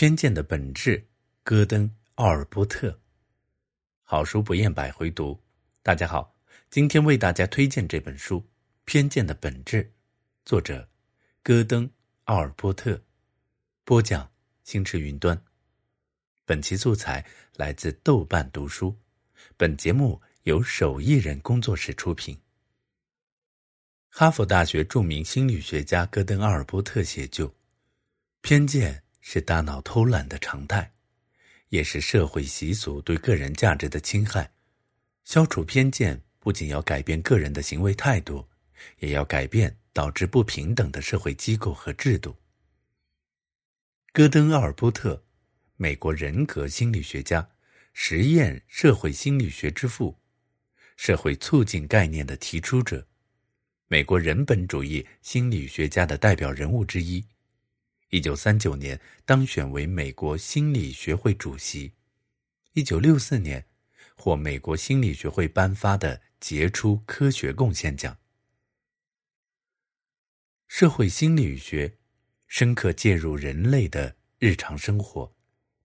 偏见的本质，戈登·奥尔波特。好书不厌百回读。大家好，今天为大家推荐这本书《偏见的本质》，作者戈登·奥尔波特。播讲：星驰云端。本期素材来自豆瓣读书。本节目由手艺人工作室出品。哈佛大学著名心理学家戈登·奥尔波特写就：偏见。是大脑偷懒的常态，也是社会习俗对个人价值的侵害。消除偏见，不仅要改变个人的行为态度，也要改变导致不平等的社会机构和制度。戈登·奥尔波特，美国人格心理学家，实验社会心理学之父，社会促进概念的提出者，美国人本主义心理学家的代表人物之一。一九三九年当选为美国心理学会主席，一九六四年获美国心理学会颁发的杰出科学贡献奖。社会心理学深刻介入人类的日常生活，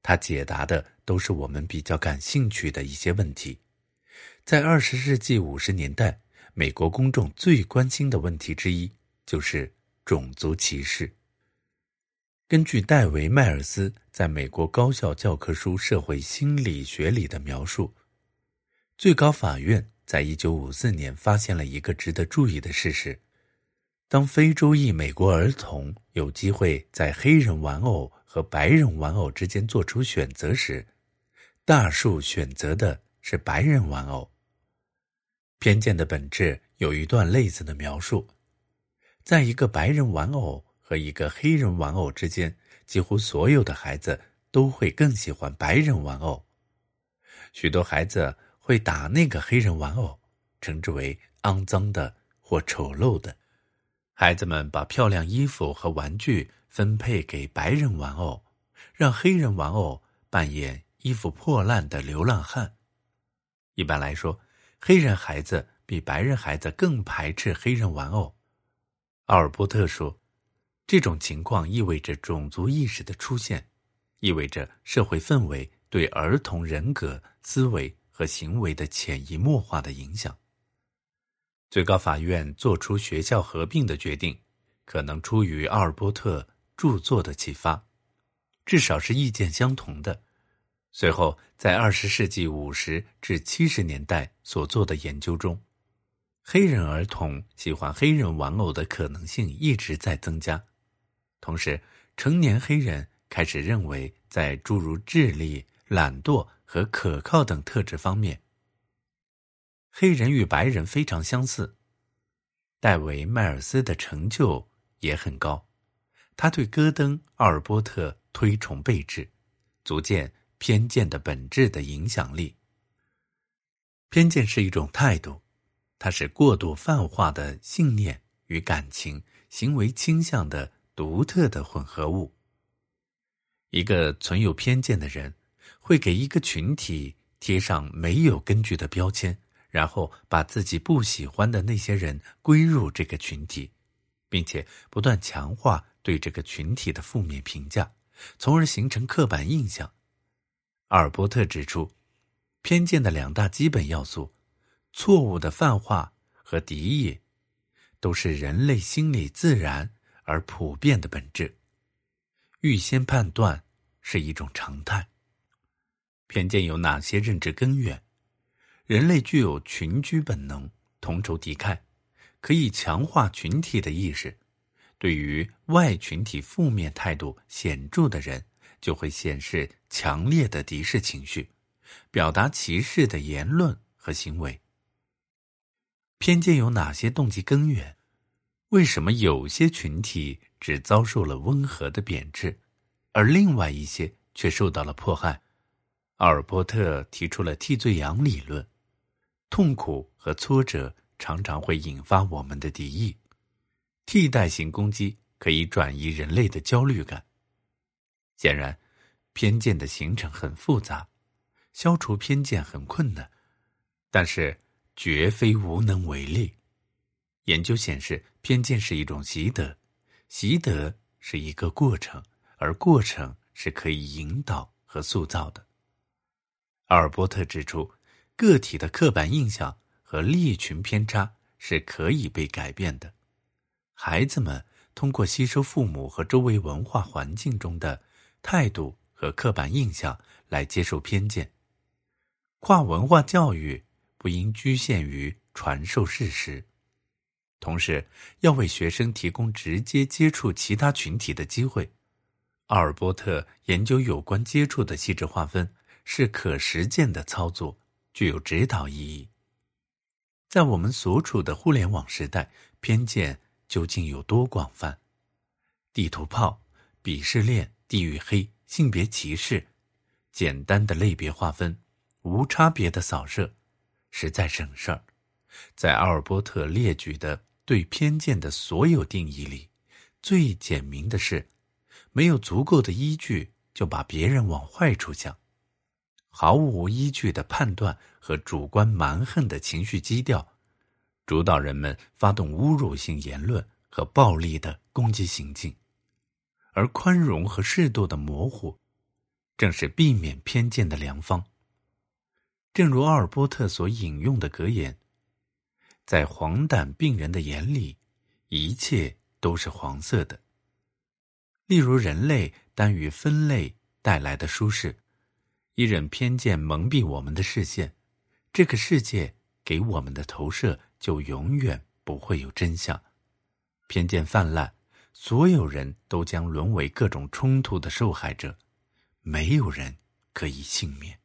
他解答的都是我们比较感兴趣的一些问题。在二十世纪五十年代，美国公众最关心的问题之一就是种族歧视。根据戴维·迈尔斯在美国高校教科书《社会心理学》里的描述，最高法院在一九五四年发现了一个值得注意的事实：当非洲裔美国儿童有机会在黑人玩偶和白人玩偶之间做出选择时，大数选择的是白人玩偶。偏见的本质有一段类似的描述：在一个白人玩偶。和一个黑人玩偶之间，几乎所有的孩子都会更喜欢白人玩偶。许多孩子会打那个黑人玩偶，称之为肮脏的或丑陋的。孩子们把漂亮衣服和玩具分配给白人玩偶，让黑人玩偶扮演衣服破烂的流浪汉。一般来说，黑人孩子比白人孩子更排斥黑人玩偶。奥尔波特说。这种情况意味着种族意识的出现，意味着社会氛围对儿童人格、思维和行为的潜移默化的影响。最高法院作出学校合并的决定，可能出于阿尔波特著作的启发，至少是意见相同的。随后，在二十世纪五十至七十年代所做的研究中，黑人儿童喜欢黑人玩偶的可能性一直在增加。同时，成年黑人开始认为，在诸如智力、懒惰和可靠等特质方面，黑人与白人非常相似。戴维·迈尔斯的成就也很高，他对戈登·奥尔波特推崇备至，足见偏见的本质的影响力。偏见是一种态度，它是过度泛化的信念与感情、行为倾向的。独特的混合物。一个存有偏见的人，会给一个群体贴上没有根据的标签，然后把自己不喜欢的那些人归入这个群体，并且不断强化对这个群体的负面评价，从而形成刻板印象。阿尔伯特指出，偏见的两大基本要素——错误的泛化和敌意，都是人类心理自然。而普遍的本质，预先判断是一种常态。偏见有哪些认知根源？人类具有群居本能，同仇敌忾，可以强化群体的意识。对于外群体负面态度显著的人，就会显示强烈的敌视情绪，表达歧视的言论和行为。偏见有哪些动机根源？为什么有些群体只遭受了温和的贬斥，而另外一些却受到了迫害？阿尔波特提出了替罪羊理论：痛苦和挫折常常会引发我们的敌意，替代性攻击可以转移人类的焦虑感。显然，偏见的形成很复杂，消除偏见很困难，但是绝非无能为力。研究显示，偏见是一种习得，习得是一个过程，而过程是可以引导和塑造的。阿尔波特指出，个体的刻板印象和利群偏差是可以被改变的。孩子们通过吸收父母和周围文化环境中的态度和刻板印象来接受偏见。跨文化教育不应局限于传授事实，同时要为学生提供直接接触其他群体的机会。奥尔波特研究有关接触的细致划分。是可实践的操作，具有指导意义。在我们所处的互联网时代，偏见究竟有多广泛？地图炮、鄙视链、地域黑、性别歧视，简单的类别划分，无差别的扫射，实在省事儿。在阿尔波特列举的对偏见的所有定义里，最简明的是，没有足够的依据就把别人往坏处想。毫无依据的判断和主观蛮横的情绪基调，主导人们发动侮辱性言论和暴力的攻击行径，而宽容和适度的模糊，正是避免偏见的良方。正如阿尔波特所引用的格言：“在黄疸病人的眼里，一切都是黄色的。”例如，人类单于分类带来的舒适。一忍偏见蒙蔽我们的视线，这个世界给我们的投射就永远不会有真相。偏见泛滥，所有人都将沦为各种冲突的受害者，没有人可以幸免。